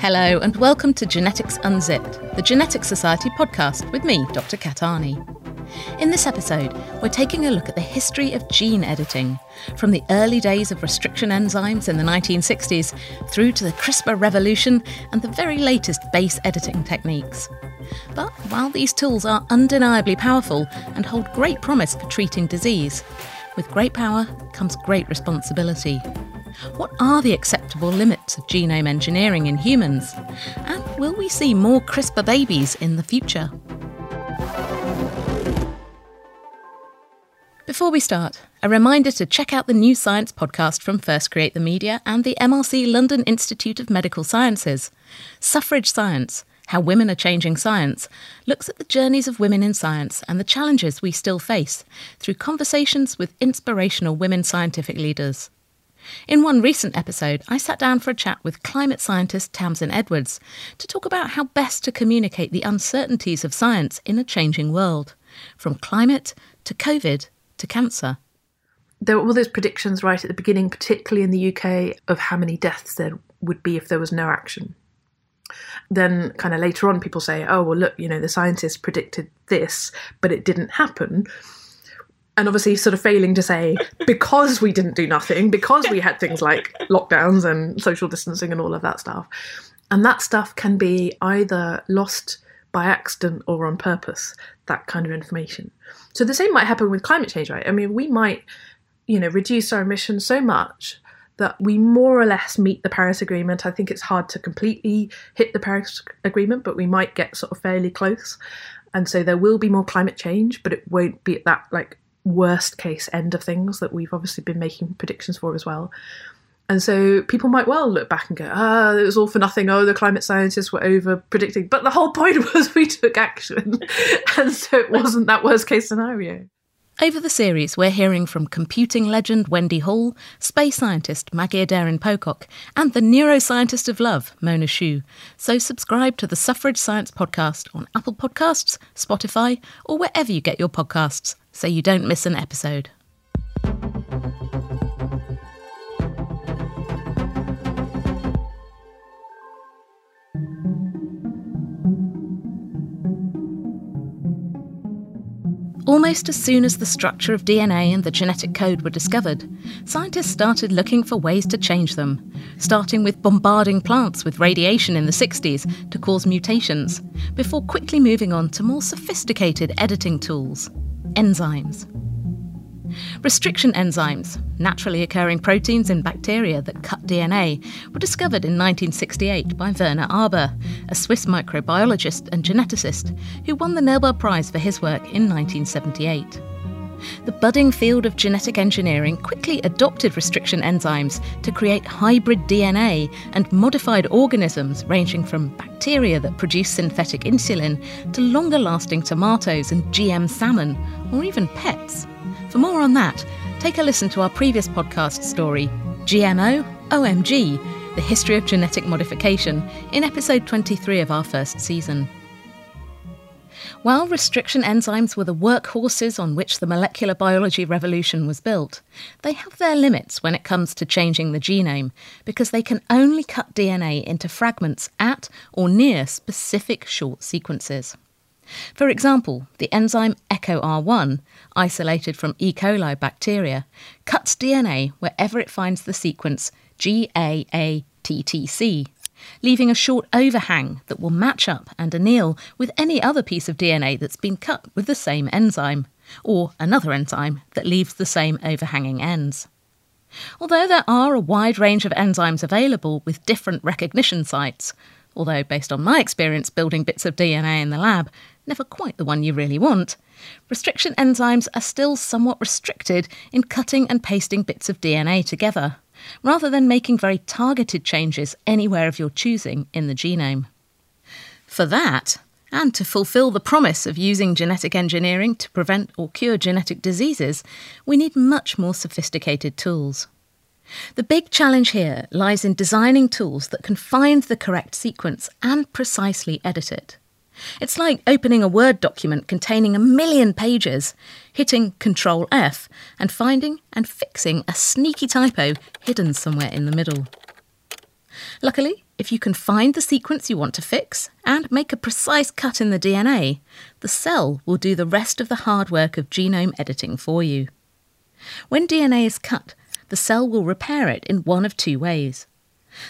Hello, and welcome to Genetics Unzipped, the Genetics Society podcast with me, Dr. Kat Arney. In this episode, we're taking a look at the history of gene editing, from the early days of restriction enzymes in the 1960s through to the CRISPR revolution and the very latest base editing techniques. But while these tools are undeniably powerful and hold great promise for treating disease, with great power comes great responsibility. What are the acceptable limits of genome engineering in humans? And will we see more CRISPR babies in the future? Before we start, a reminder to check out the new science podcast from First Create the Media and the MRC London Institute of Medical Sciences. Suffrage Science How Women Are Changing Science looks at the journeys of women in science and the challenges we still face through conversations with inspirational women scientific leaders. In one recent episode, I sat down for a chat with climate scientist Tamsin Edwards to talk about how best to communicate the uncertainties of science in a changing world, from climate to COVID to cancer. There were all those predictions right at the beginning, particularly in the UK, of how many deaths there would be if there was no action. Then, kind of later on, people say, oh, well, look, you know, the scientists predicted this, but it didn't happen and obviously sort of failing to say because we didn't do nothing because we had things like lockdowns and social distancing and all of that stuff. And that stuff can be either lost by accident or on purpose that kind of information. So the same might happen with climate change right? I mean we might you know reduce our emissions so much that we more or less meet the paris agreement. I think it's hard to completely hit the paris agreement but we might get sort of fairly close. And so there will be more climate change but it won't be at that like worst case end of things that we've obviously been making predictions for as well. And so people might well look back and go, ah, it was all for nothing. Oh, the climate scientists were over predicting. But the whole point was we took action. and so it wasn't that worst case scenario. Over the series, we're hearing from computing legend Wendy Hall, space scientist Maggie Adairn Pocock, and the neuroscientist of love, Mona Shu. So subscribe to the Suffrage Science podcast on Apple Podcasts, Spotify, or wherever you get your podcasts so you don't miss an episode. Almost as soon as the structure of DNA and the genetic code were discovered, scientists started looking for ways to change them, starting with bombarding plants with radiation in the 60s to cause mutations, before quickly moving on to more sophisticated editing tools enzymes. Restriction enzymes, naturally occurring proteins in bacteria that cut DNA, were discovered in 1968 by Werner Arber, a Swiss microbiologist and geneticist who won the Nobel Prize for his work in 1978. The budding field of genetic engineering quickly adopted restriction enzymes to create hybrid DNA and modified organisms ranging from bacteria that produce synthetic insulin to longer lasting tomatoes and GM salmon, or even pets. For more on that, take a listen to our previous podcast story, GMO OMG The History of Genetic Modification, in episode 23 of our first season. While restriction enzymes were the workhorses on which the molecular biology revolution was built, they have their limits when it comes to changing the genome because they can only cut DNA into fragments at or near specific short sequences. For example, the enzyme EcoR1, isolated from E. coli bacteria, cuts DNA wherever it finds the sequence GAATTC leaving a short overhang that will match up and anneal with any other piece of DNA that's been cut with the same enzyme, or another enzyme that leaves the same overhanging ends. Although there are a wide range of enzymes available with different recognition sites, although based on my experience building bits of DNA in the lab, never quite the one you really want, restriction enzymes are still somewhat restricted in cutting and pasting bits of DNA together rather than making very targeted changes anywhere of your choosing in the genome. For that, and to fulfill the promise of using genetic engineering to prevent or cure genetic diseases, we need much more sophisticated tools. The big challenge here lies in designing tools that can find the correct sequence and precisely edit it. It's like opening a Word document containing a million pages, hitting Control F, and finding and fixing a sneaky typo hidden somewhere in the middle. Luckily, if you can find the sequence you want to fix and make a precise cut in the DNA, the cell will do the rest of the hard work of genome editing for you. When DNA is cut, the cell will repair it in one of two ways.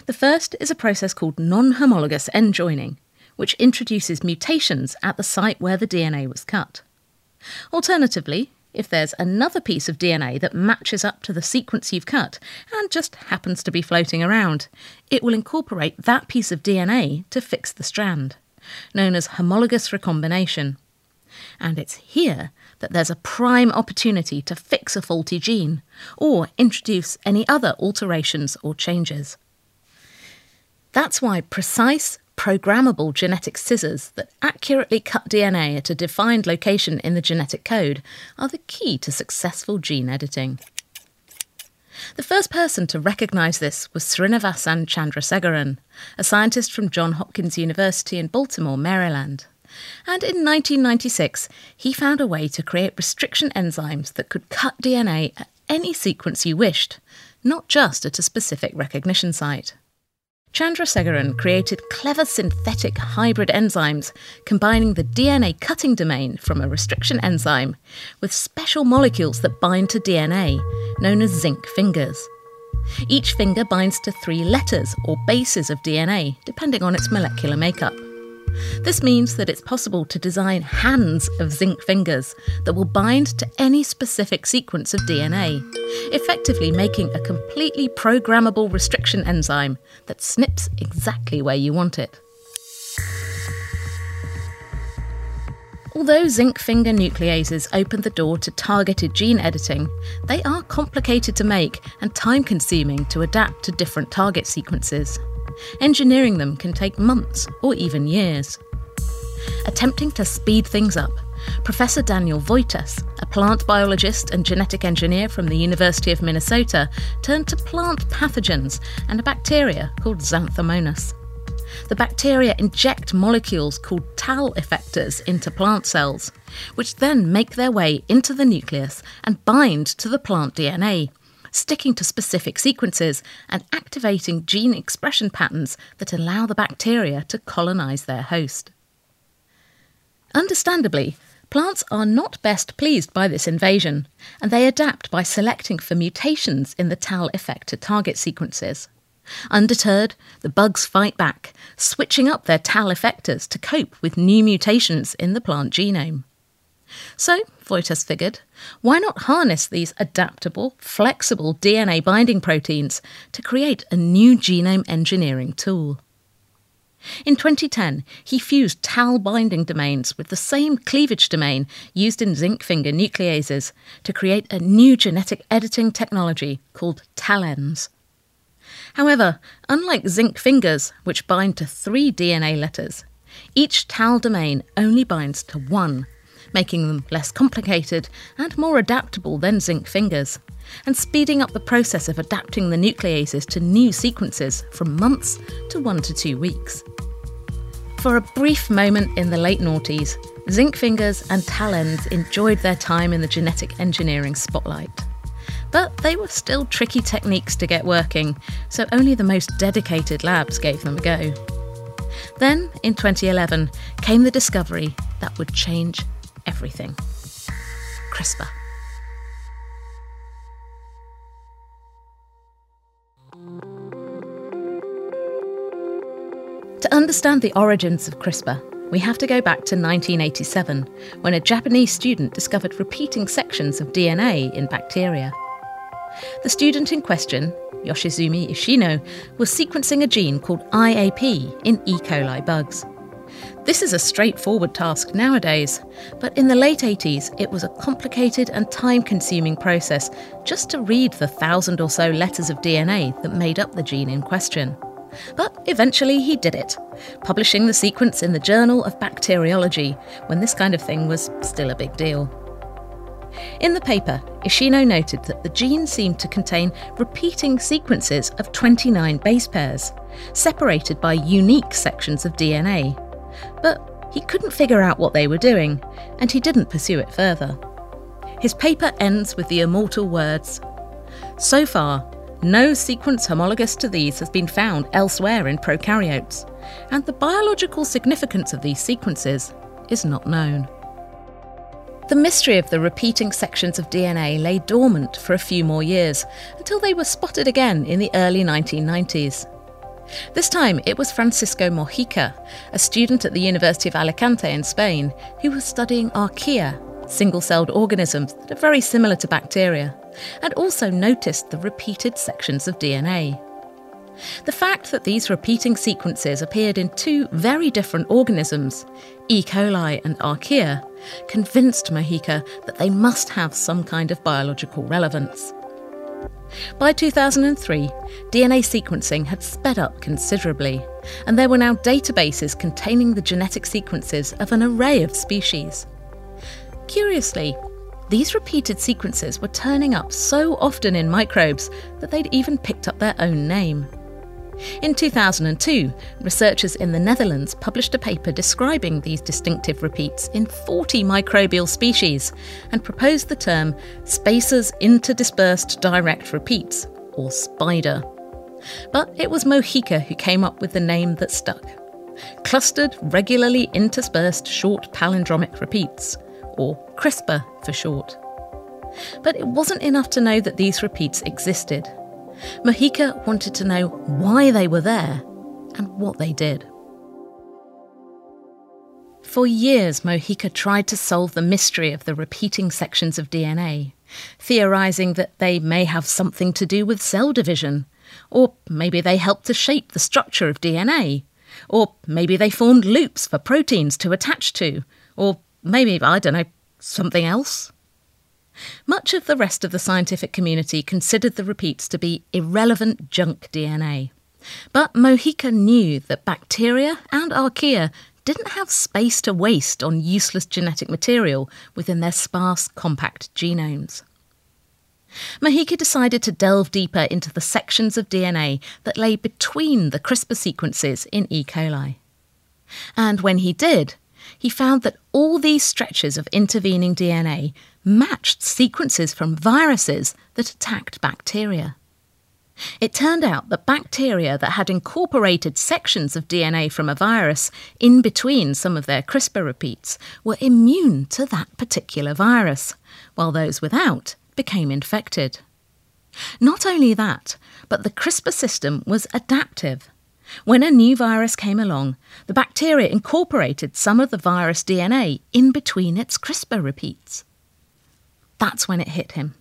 The first is a process called non homologous end joining, which introduces mutations at the site where the DNA was cut. Alternatively, if there's another piece of DNA that matches up to the sequence you've cut and just happens to be floating around, it will incorporate that piece of DNA to fix the strand, known as homologous recombination. And it's here that there's a prime opportunity to fix a faulty gene or introduce any other alterations or changes. That's why precise, programmable genetic scissors that accurately cut DNA at a defined location in the genetic code are the key to successful gene editing. The first person to recognise this was Srinivasan Chandrasegaran, a scientist from Johns Hopkins University in Baltimore, Maryland. And in 1996, he found a way to create restriction enzymes that could cut DNA at any sequence you wished, not just at a specific recognition site. Chandrasekharan created clever synthetic hybrid enzymes combining the DNA cutting domain from a restriction enzyme with special molecules that bind to DNA, known as zinc fingers. Each finger binds to three letters or bases of DNA, depending on its molecular makeup. This means that it's possible to design hands of zinc fingers that will bind to any specific sequence of DNA, effectively making a completely programmable restriction enzyme that snips exactly where you want it. Although zinc finger nucleases open the door to targeted gene editing, they are complicated to make and time consuming to adapt to different target sequences. Engineering them can take months or even years. Attempting to speed things up, Professor Daniel Voitas, a plant biologist and genetic engineer from the University of Minnesota, turned to plant pathogens and a bacteria called Xanthomonas. The bacteria inject molecules called TAL effectors into plant cells, which then make their way into the nucleus and bind to the plant DNA, sticking to specific sequences and activating gene expression patterns that allow the bacteria to colonize their host. Understandably, plants are not best pleased by this invasion, and they adapt by selecting for mutations in the TAL effector target sequences. Undeterred, the bugs fight back, switching up their TAL effectors to cope with new mutations in the plant genome. So, Voitas figured, why not harness these adaptable, flexible DNA binding proteins to create a new genome engineering tool? In 2010, he fused TAL binding domains with the same cleavage domain used in zinc finger nucleases to create a new genetic editing technology called TALENs. However, unlike zinc fingers, which bind to three DNA letters, each TAL domain only binds to one making them less complicated and more adaptable than zinc fingers, and speeding up the process of adapting the nucleases to new sequences from months to one to two weeks. For a brief moment in the late noughties, zinc fingers and talens enjoyed their time in the genetic engineering spotlight. But they were still tricky techniques to get working, so only the most dedicated labs gave them a go. Then, in 2011, came the discovery that would change everything. CRISPR. To understand the origins of CRISPR, we have to go back to 1987, when a Japanese student discovered repeating sections of DNA in bacteria. The student in question, Yoshizumi Ishino, was sequencing a gene called IAP in E. coli bugs. This is a straightforward task nowadays, but in the late 80s it was a complicated and time consuming process just to read the thousand or so letters of DNA that made up the gene in question. But eventually he did it, publishing the sequence in the Journal of Bacteriology when this kind of thing was still a big deal. In the paper, Ishino noted that the gene seemed to contain repeating sequences of 29 base pairs, separated by unique sections of DNA. But he couldn't figure out what they were doing, and he didn't pursue it further. His paper ends with the immortal words So far, no sequence homologous to these has been found elsewhere in prokaryotes, and the biological significance of these sequences is not known. The mystery of the repeating sections of DNA lay dormant for a few more years until they were spotted again in the early 1990s. This time it was Francisco Mojica, a student at the University of Alicante in Spain, who was studying archaea, single celled organisms that are very similar to bacteria, and also noticed the repeated sections of DNA. The fact that these repeating sequences appeared in two very different organisms, E. coli and archaea, convinced Mojica that they must have some kind of biological relevance. By 2003, DNA sequencing had sped up considerably, and there were now databases containing the genetic sequences of an array of species. Curiously, these repeated sequences were turning up so often in microbes that they'd even picked up their own name. In 2002, researchers in the Netherlands published a paper describing these distinctive repeats in 40 microbial species and proposed the term spacers interdispersed direct repeats, or SPIDER. But it was Mojica who came up with the name that stuck clustered regularly interspersed short palindromic repeats, or CRISPR for short. But it wasn't enough to know that these repeats existed. Mojica wanted to know why they were there and what they did. For years, Mojica tried to solve the mystery of the repeating sections of DNA, theorising that they may have something to do with cell division, or maybe they help to shape the structure of DNA, or maybe they formed loops for proteins to attach to, or maybe, I don't know, something else. Much of the rest of the scientific community considered the repeats to be irrelevant junk DNA. But Mojica knew that bacteria and archaea didn't have space to waste on useless genetic material within their sparse, compact genomes. Mojica decided to delve deeper into the sections of DNA that lay between the CRISPR sequences in E. coli. And when he did, he found that all these stretches of intervening DNA matched sequences from viruses that attacked bacteria. It turned out that bacteria that had incorporated sections of DNA from a virus in between some of their CRISPR repeats were immune to that particular virus, while those without became infected. Not only that, but the CRISPR system was adaptive. When a new virus came along, the bacteria incorporated some of the virus DNA in between its CRISPR repeats. That's when it hit him.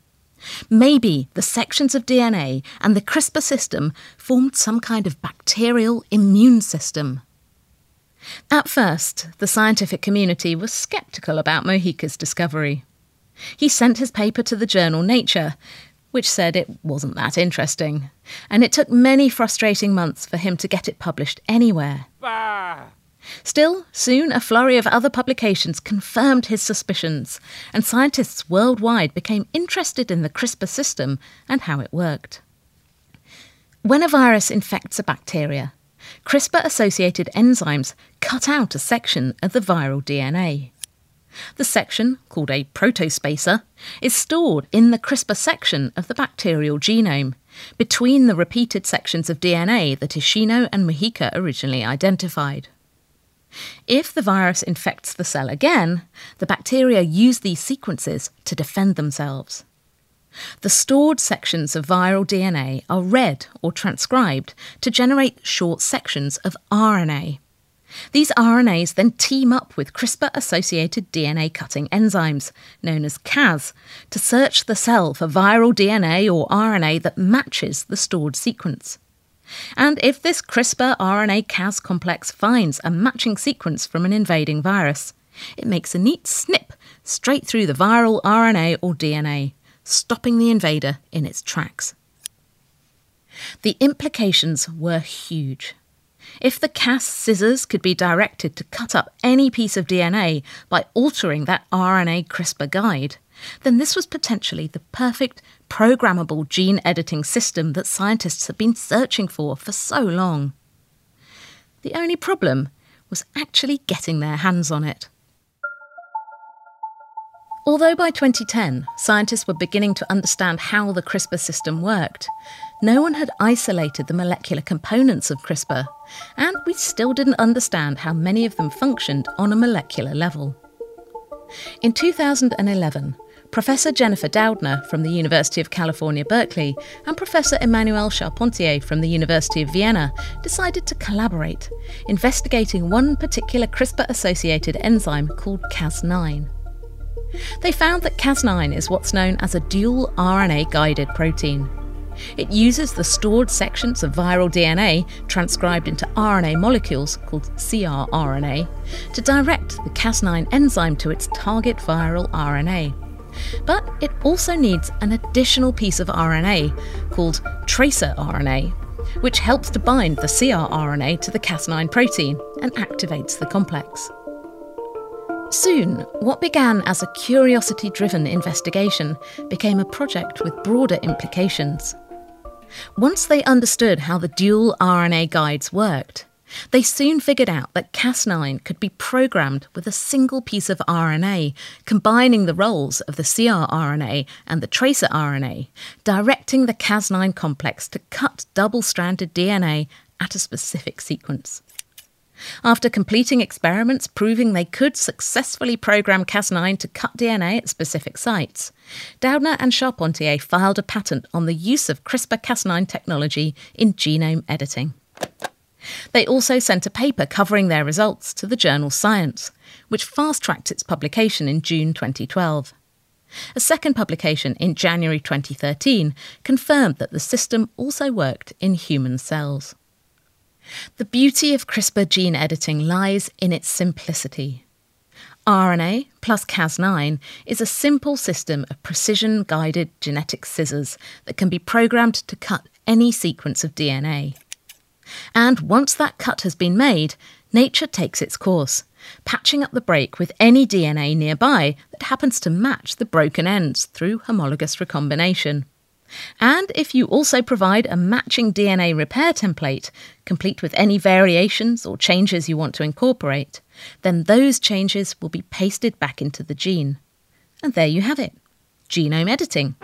Maybe the sections of DNA and the CRISPR system formed some kind of bacterial immune system. At first, the scientific community was sceptical about Mojica's discovery. He sent his paper to the journal Nature, which said it wasn't that interesting, and it took many frustrating months for him to get it published anywhere. Bah! Still, soon a flurry of other publications confirmed his suspicions, and scientists worldwide became interested in the CRISPR system and how it worked. When a virus infects a bacteria, CRISPR associated enzymes cut out a section of the viral DNA. The section, called a protospacer, is stored in the CRISPR section of the bacterial genome, between the repeated sections of DNA that Ishino and Mojica originally identified. If the virus infects the cell again, the bacteria use these sequences to defend themselves. The stored sections of viral DNA are read or transcribed to generate short sections of RNA. These RNAs then team up with CRISPR associated DNA cutting enzymes, known as Cas, to search the cell for viral DNA or RNA that matches the stored sequence. And if this CRISPR RNA Cas complex finds a matching sequence from an invading virus, it makes a neat snip straight through the viral RNA or DNA, stopping the invader in its tracks. The implications were huge. If the Cas scissors could be directed to cut up any piece of DNA by altering that RNA CRISPR guide, then this was potentially the perfect programmable gene editing system that scientists had been searching for for so long. The only problem was actually getting their hands on it. Although by 2010 scientists were beginning to understand how the CRISPR system worked, no one had isolated the molecular components of CRISPR, and we still didn't understand how many of them functioned on a molecular level. In 2011, Professor Jennifer Doudna from the University of California, Berkeley, and Professor Emmanuel Charpentier from the University of Vienna decided to collaborate, investigating one particular CRISPR associated enzyme called Cas9. They found that Cas9 is what's known as a dual RNA guided protein. It uses the stored sections of viral DNA transcribed into RNA molecules called crRNA to direct the Cas9 enzyme to its target viral RNA. But it also needs an additional piece of RNA called tracer RNA, which helps to bind the crRNA to the Cas9 protein and activates the complex. Soon, what began as a curiosity driven investigation became a project with broader implications. Once they understood how the dual RNA guides worked, they soon figured out that Cas9 could be programmed with a single piece of RNA, combining the roles of the crRNA and the tracer RNA, directing the Cas9 complex to cut double stranded DNA at a specific sequence. After completing experiments proving they could successfully program Cas9 to cut DNA at specific sites, Doudna and Charpentier filed a patent on the use of CRISPR Cas9 technology in genome editing. They also sent a paper covering their results to the journal Science, which fast tracked its publication in June 2012. A second publication in January 2013 confirmed that the system also worked in human cells. The beauty of CRISPR gene editing lies in its simplicity. RNA plus Cas9 is a simple system of precision guided genetic scissors that can be programmed to cut any sequence of DNA. And once that cut has been made, nature takes its course, patching up the break with any DNA nearby that happens to match the broken ends through homologous recombination. And if you also provide a matching DNA repair template, complete with any variations or changes you want to incorporate, then those changes will be pasted back into the gene. And there you have it genome editing.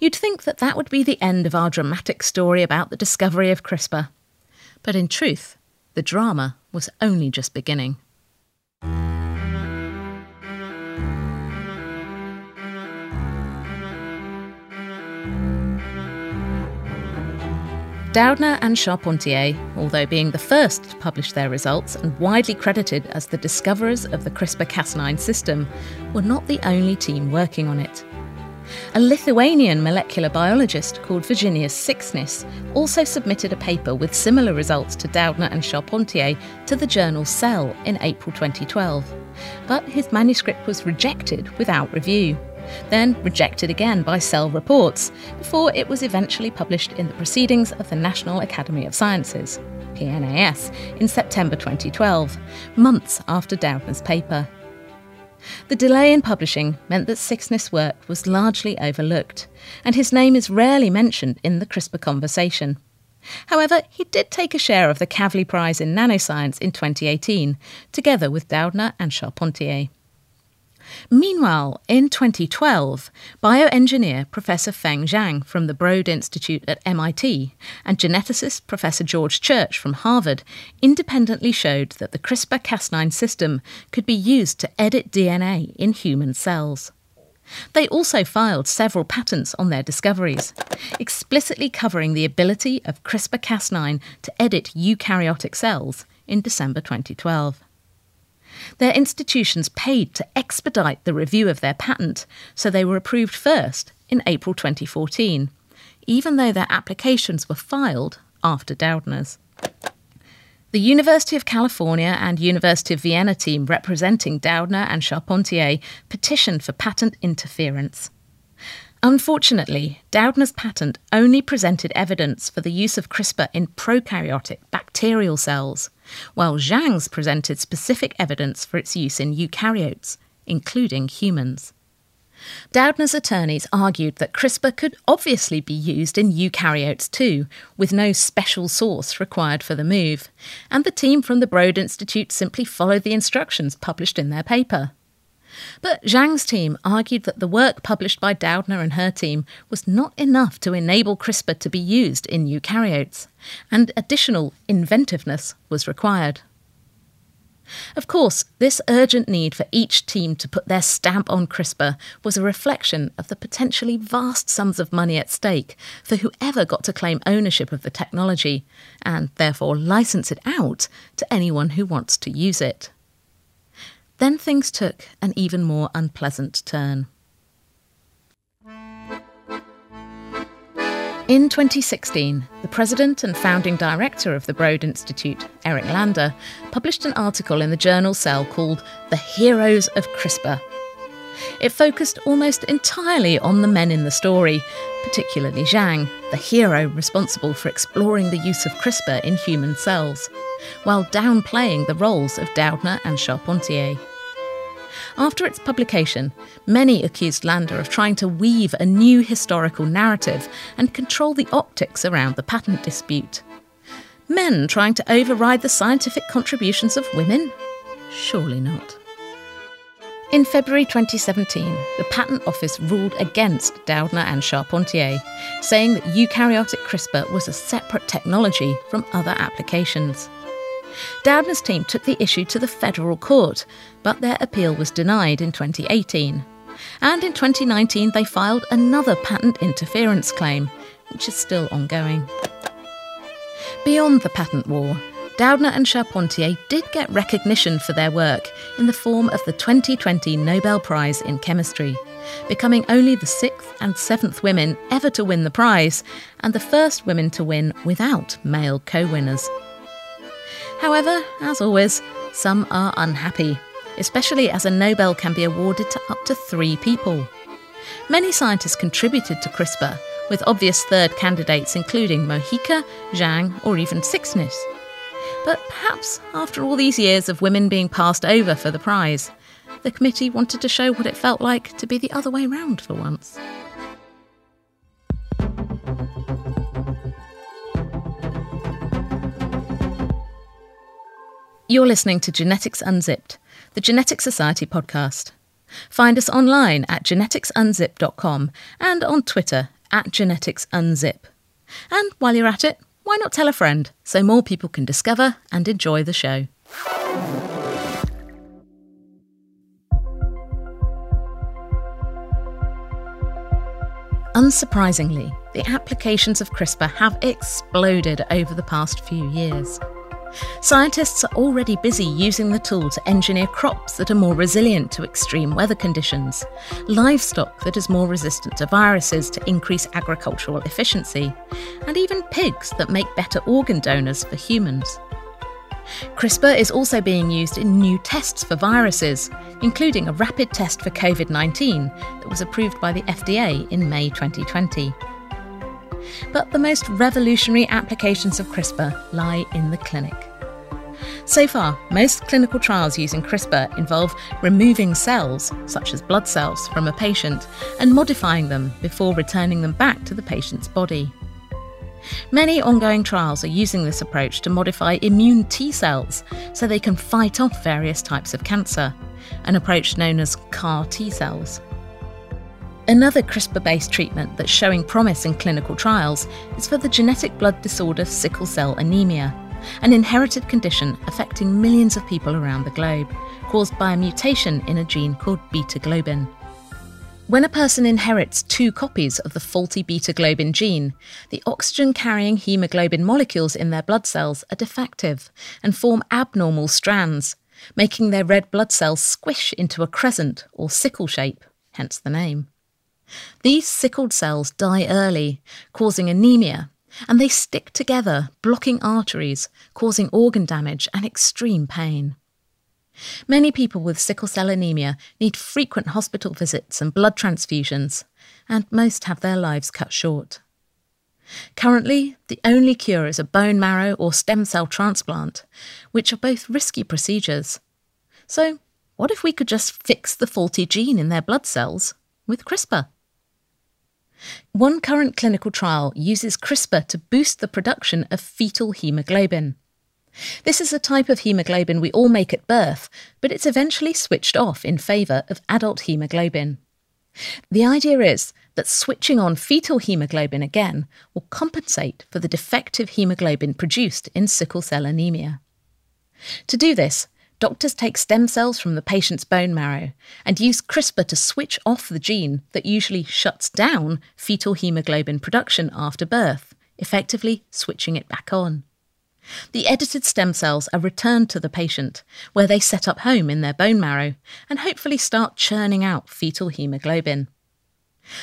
You'd think that that would be the end of our dramatic story about the discovery of CRISPR. But in truth, the drama was only just beginning. Doudna and Charpentier, although being the first to publish their results and widely credited as the discoverers of the CRISPR Cas9 system, were not the only team working on it. A Lithuanian molecular biologist called Virginijus Siksnis also submitted a paper with similar results to Doudna and Charpentier to the journal Cell in April 2012, but his manuscript was rejected without review then rejected again by Cell Reports, before it was eventually published in the Proceedings of the National Academy of Sciences, PNAS, in September 2012, months after Doudna's paper. The delay in publishing meant that Siksnis' work was largely overlooked, and his name is rarely mentioned in the CRISPR conversation. However, he did take a share of the Kavli Prize in Nanoscience in 2018, together with Doudna and Charpentier. Meanwhile, in 2012, bioengineer Professor Feng Zhang from the Broad Institute at MIT and geneticist Professor George Church from Harvard independently showed that the CRISPR Cas9 system could be used to edit DNA in human cells. They also filed several patents on their discoveries, explicitly covering the ability of CRISPR Cas9 to edit eukaryotic cells in December 2012. Their institutions paid to expedite the review of their patent, so they were approved first in April 2014, even though their applications were filed after Doudna's. The University of California and University of Vienna team representing Doudna and Charpentier petitioned for patent interference. Unfortunately, Doudna's patent only presented evidence for the use of CRISPR in prokaryotic bacterial cells, while Zhang's presented specific evidence for its use in eukaryotes, including humans. Doudna's attorneys argued that CRISPR could obviously be used in eukaryotes too, with no special source required for the move, and the team from the Broad Institute simply followed the instructions published in their paper. But Zhang's team argued that the work published by Doudna and her team was not enough to enable CRISPR to be used in eukaryotes, and additional inventiveness was required. Of course, this urgent need for each team to put their stamp on CRISPR was a reflection of the potentially vast sums of money at stake for whoever got to claim ownership of the technology, and therefore license it out to anyone who wants to use it. Then things took an even more unpleasant turn. In 2016, the president and founding director of the Broad Institute, Eric Lander, published an article in the journal Cell called The Heroes of CRISPR. It focused almost entirely on the men in the story, particularly Zhang, the hero responsible for exploring the use of CRISPR in human cells, while downplaying the roles of Doudna and Charpentier. After its publication, many accused Lander of trying to weave a new historical narrative and control the optics around the patent dispute. Men trying to override the scientific contributions of women? Surely not. In February 2017, the Patent Office ruled against Doudna and Charpentier, saying that eukaryotic CRISPR was a separate technology from other applications. Doudna's team took the issue to the federal court, but their appeal was denied in 2018. And in 2019, they filed another patent interference claim, which is still ongoing. Beyond the patent war, Doudna and Charpentier did get recognition for their work in the form of the 2020 Nobel Prize in Chemistry, becoming only the sixth and seventh women ever to win the prize, and the first women to win without male co winners. However, as always, some are unhappy, especially as a Nobel can be awarded to up to three people. Many scientists contributed to CRISPR, with obvious third candidates including Mojica, Zhang, or even Sixnis. But perhaps after all these years of women being passed over for the prize, the committee wanted to show what it felt like to be the other way round for once. You're listening to Genetics Unzipped, the Genetic Society podcast. Find us online at geneticsunzip.com and on Twitter at geneticsunzip. And while you're at it, why not tell a friend so more people can discover and enjoy the show? Unsurprisingly, the applications of CRISPR have exploded over the past few years. Scientists are already busy using the tool to engineer crops that are more resilient to extreme weather conditions, livestock that is more resistant to viruses to increase agricultural efficiency, and even pigs that make better organ donors for humans. CRISPR is also being used in new tests for viruses, including a rapid test for COVID 19 that was approved by the FDA in May 2020 but the most revolutionary applications of CRISPR lie in the clinic. So far, most clinical trials using CRISPR involve removing cells, such as blood cells, from a patient and modifying them before returning them back to the patient's body. Many ongoing trials are using this approach to modify immune T cells so they can fight off various types of cancer, an approach known as CAR T cells. Another CRISPR based treatment that's showing promise in clinical trials is for the genetic blood disorder sickle cell anemia, an inherited condition affecting millions of people around the globe, caused by a mutation in a gene called beta globin. When a person inherits two copies of the faulty beta globin gene, the oxygen carrying hemoglobin molecules in their blood cells are defective and form abnormal strands, making their red blood cells squish into a crescent or sickle shape, hence the name. These sickled cells die early, causing anemia, and they stick together, blocking arteries, causing organ damage and extreme pain. Many people with sickle cell anemia need frequent hospital visits and blood transfusions, and most have their lives cut short. Currently, the only cure is a bone marrow or stem cell transplant, which are both risky procedures. So, what if we could just fix the faulty gene in their blood cells with CRISPR? One current clinical trial uses CRISPR to boost the production of fetal hemoglobin. This is a type of haemoglobin we all make at birth, but it's eventually switched off in favour of adult haemoglobin. The idea is that switching on fetal haemoglobin again will compensate for the defective haemoglobin produced in sickle cell anemia. To do this, doctors take stem cells from the patient's bone marrow and use CRISPR to switch off the gene that usually shuts down fetal haemoglobin production after birth, effectively switching it back on. The edited stem cells are returned to the patient, where they set up home in their bone marrow and hopefully start churning out fetal haemoglobin.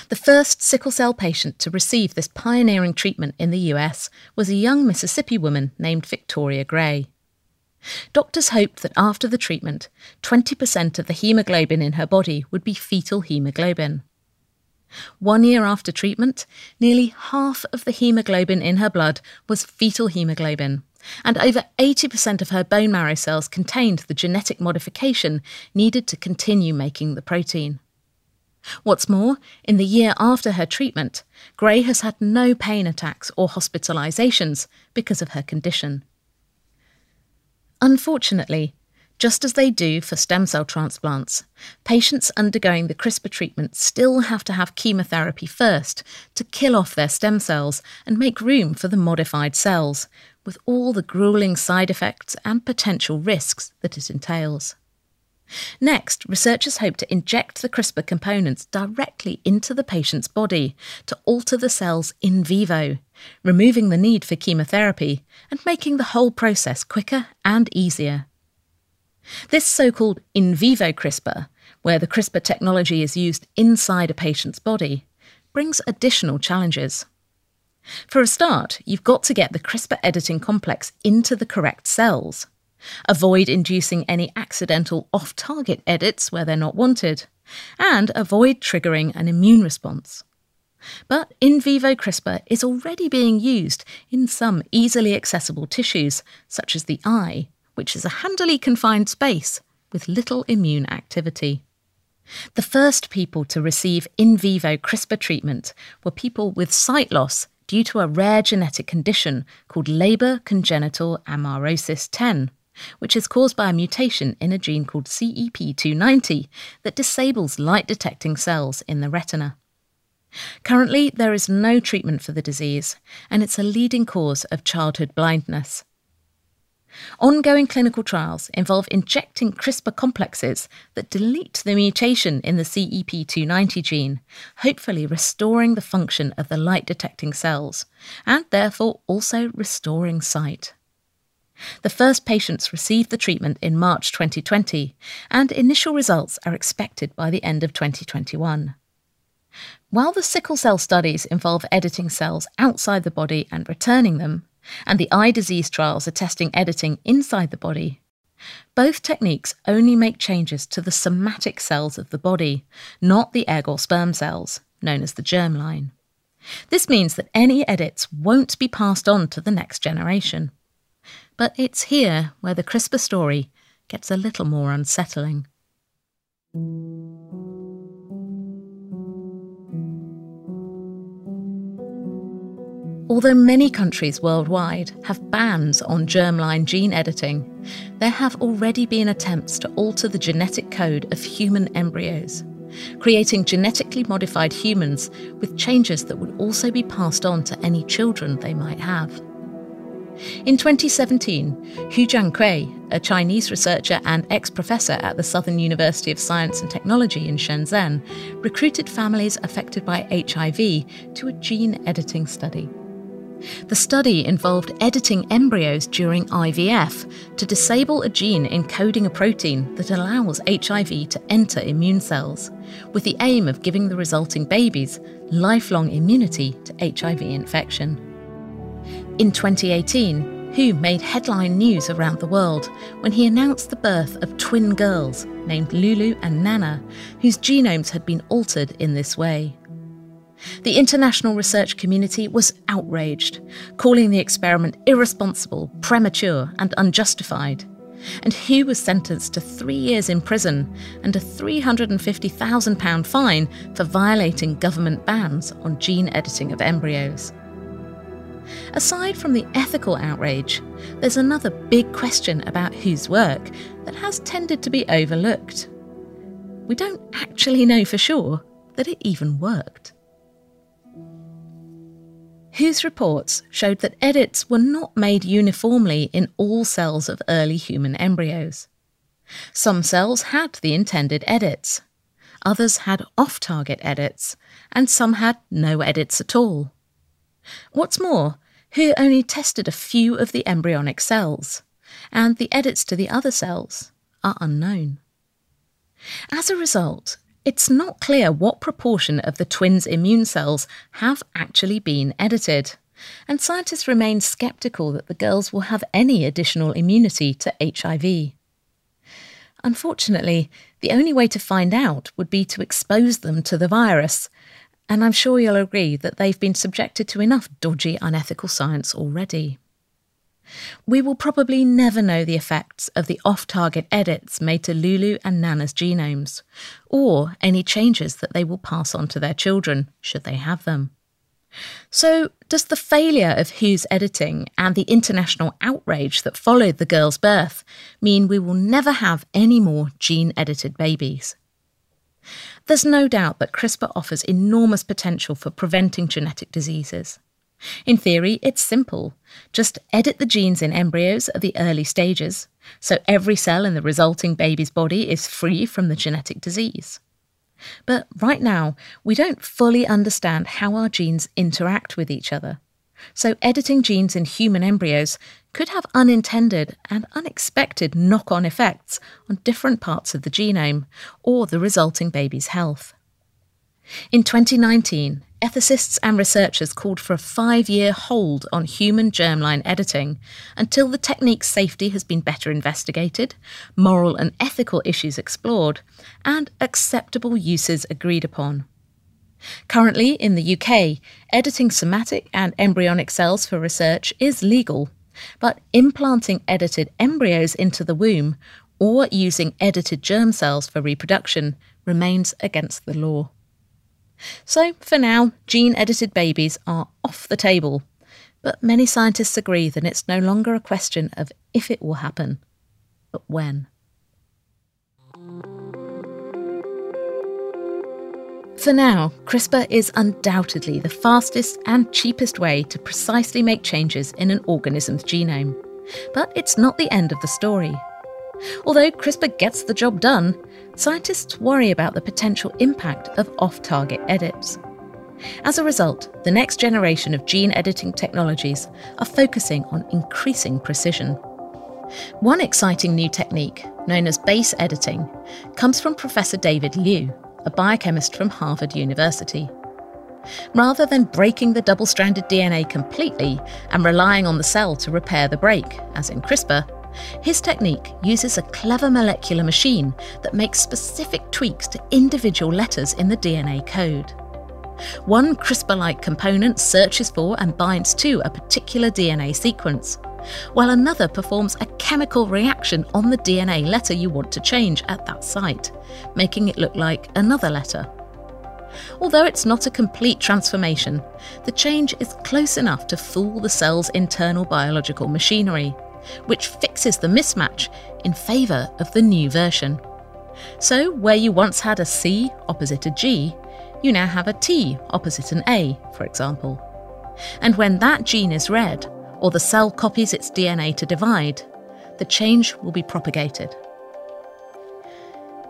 The first sickle cell patient to receive this pioneering treatment in the US was a young Mississippi woman named Victoria Gray. Doctors hoped that after the treatment, 20% of the haemoglobin in her body would be fetal haemoglobin. One year after treatment, nearly half of the haemoglobin in her blood was fetal haemoglobin, and over 80% of her bone marrow cells contained the genetic modification needed to continue making the protein. What's more, in the year after her treatment, Gray has had no pain attacks or hospitalizations because of her condition. Unfortunately, just as they do for stem cell transplants, patients undergoing the CRISPR treatment still have to have chemotherapy first to kill off their stem cells and make room for the modified cells, with all the grueling side effects and potential risks that it entails. Next, researchers hope to inject the CRISPR components directly into the patient's body to alter the cells in vivo, removing the need for chemotherapy and making the whole process quicker and easier. This so called in vivo CRISPR, where the CRISPR technology is used inside a patient's body, brings additional challenges. For a start, you've got to get the CRISPR editing complex into the correct cells. Avoid inducing any accidental off target edits where they're not wanted, and avoid triggering an immune response. But in vivo CRISPR is already being used in some easily accessible tissues, such as the eye, which is a handily confined space with little immune activity. The first people to receive in vivo CRISPR treatment were people with sight loss due to a rare genetic condition called Leber congenital amaurosis 10, which is caused by a mutation in a gene called CEP290 that disables light detecting cells in the retina. Currently, there is no treatment for the disease, and it's a leading cause of childhood blindness. Ongoing clinical trials involve injecting CRISPR complexes that delete the mutation in the CEP290 gene, hopefully restoring the function of the light detecting cells, and therefore also restoring sight. The first patients received the treatment in March 2020, and initial results are expected by the end of 2021. While the sickle cell studies involve editing cells outside the body and returning them, and the eye disease trials are testing editing inside the body, both techniques only make changes to the somatic cells of the body, not the egg or sperm cells, known as the germline. This means that any edits won't be passed on to the next generation. But it's here where the CRISPR story gets a little more unsettling. Although many countries worldwide have bans on germline gene editing, there have already been attempts to alter the genetic code of human embryos, creating genetically modified humans with changes that would also be passed on to any children they might have. In 2017, Hu Jiankui, a Chinese researcher and ex professor at the Southern University of Science and Technology in Shenzhen, recruited families affected by HIV to a gene editing study. The study involved editing embryos during IVF to disable a gene encoding a protein that allows HIV to enter immune cells, with the aim of giving the resulting babies lifelong immunity to HIV infection. In 2018, Hu made headline news around the world when he announced the birth of twin girls named Lulu and Nana, whose genomes had been altered in this way. The international research community was outraged, calling the experiment irresponsible, premature, and unjustified. And Hu was sentenced to three years in prison and a £350,000 fine for violating government bans on gene editing of embryos. Aside from the ethical outrage, there's another big question about whose work that has tended to be overlooked. We don't actually know for sure that it even worked. Hu's reports showed that edits were not made uniformly in all cells of early human embryos. Some cells had the intended edits, others had off target edits, and some had no edits at all. What's more, He only tested a few of the embryonic cells, and the edits to the other cells are unknown. As a result, it's not clear what proportion of the twins' immune cells have actually been edited, and scientists remain sceptical that the girls will have any additional immunity to HIV. Unfortunately, the only way to find out would be to expose them to the virus, and I'm sure you'll agree that they've been subjected to enough dodgy, unethical science already. We will probably never know the effects of the off target edits made to Lulu and Nana's genomes, or any changes that they will pass on to their children, should they have them. So, does the failure of He's editing and the international outrage that followed the girl's birth mean we will never have any more gene edited babies? There's no doubt that CRISPR offers enormous potential for preventing genetic diseases. In theory, it's simple. Just edit the genes in embryos at the early stages, so every cell in the resulting baby's body is free from the genetic disease. But right now, we don't fully understand how our genes interact with each other. So, editing genes in human embryos could have unintended and unexpected knock on effects on different parts of the genome or the resulting baby's health. In 2019, ethicists and researchers called for a five year hold on human germline editing until the technique's safety has been better investigated, moral and ethical issues explored, and acceptable uses agreed upon. Currently, in the UK, editing somatic and embryonic cells for research is legal, but implanting edited embryos into the womb or using edited germ cells for reproduction remains against the law. So, for now, gene edited babies are off the table. But many scientists agree that it's no longer a question of if it will happen, but when. For now, CRISPR is undoubtedly the fastest and cheapest way to precisely make changes in an organism's genome. But it's not the end of the story. Although CRISPR gets the job done, scientists worry about the potential impact of off target edits. As a result, the next generation of gene editing technologies are focusing on increasing precision. One exciting new technique, known as base editing, comes from Professor David Liu, a biochemist from Harvard University. Rather than breaking the double stranded DNA completely and relying on the cell to repair the break, as in CRISPR, his technique uses a clever molecular machine that makes specific tweaks to individual letters in the DNA code. One CRISPR like component searches for and binds to a particular DNA sequence, while another performs a chemical reaction on the DNA letter you want to change at that site, making it look like another letter. Although it's not a complete transformation, the change is close enough to fool the cell's internal biological machinery which fixes the mismatch in favour of the new version. So, where you once had a C opposite a G, you now have a T opposite an A, for example. And when that gene is read, or the cell copies its DNA to divide, the change will be propagated.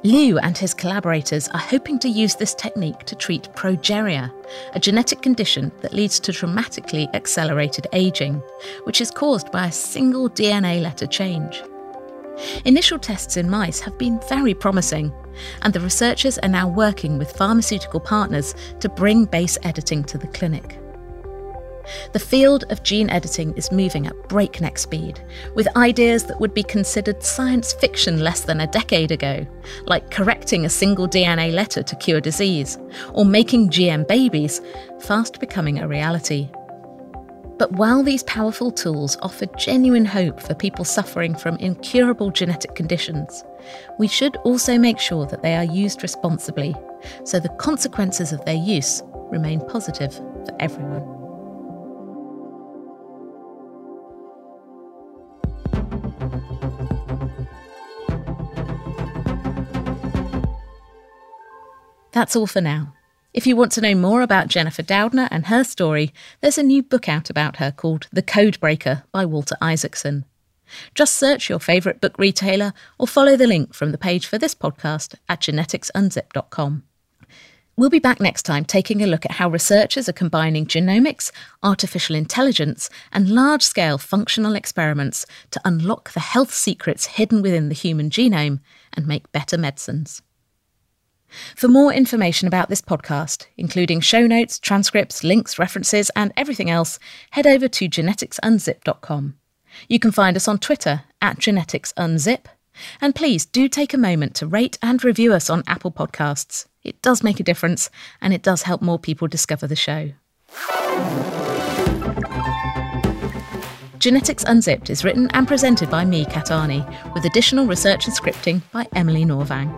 Liu and his collaborators are hoping to use this technique to treat progeria, a genetic condition that leads to dramatically accelerated aging, which is caused by a single DNA letter change. Initial tests in mice have been very promising, and the researchers are now working with pharmaceutical partners to bring base editing to the clinic. The field of gene editing is moving at breakneck speed, with ideas that would be considered science fiction less than a decade ago, like correcting a single DNA letter to cure disease, or making GM babies, fast becoming a reality. But while these powerful tools offer genuine hope for people suffering from incurable genetic conditions, we should also make sure that they are used responsibly, so the consequences of their use remain positive for everyone. That's all for now. If you want to know more about Jennifer Doudna and her story, there's a new book out about her called The Codebreaker by Walter Isaacson. Just search your favourite book retailer or follow the link from the page for this podcast at geneticsunzip.com. We'll be back next time taking a look at how researchers are combining genomics, artificial intelligence, and large scale functional experiments to unlock the health secrets hidden within the human genome and make better medicines. For more information about this podcast, including show notes, transcripts, links, references, and everything else, head over to geneticsunzip.com. You can find us on Twitter at geneticsunzip. And please do take a moment to rate and review us on Apple Podcasts. It does make a difference and it does help more people discover the show. Genetics Unzipped is written and presented by me, Kat Arney, with additional research and scripting by Emily Norvang.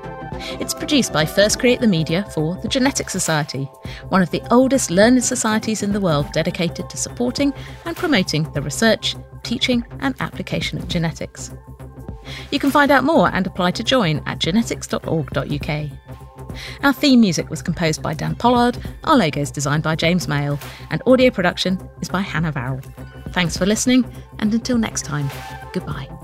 It's produced by First Create the Media for the Genetic Society, one of the oldest learned societies in the world dedicated to supporting and promoting the research, teaching, and application of genetics. You can find out more and apply to join at genetics.org.uk. Our theme music was composed by Dan Pollard, our logo is designed by James Mail, and audio production is by Hannah Varrell. Thanks for listening, and until next time, goodbye.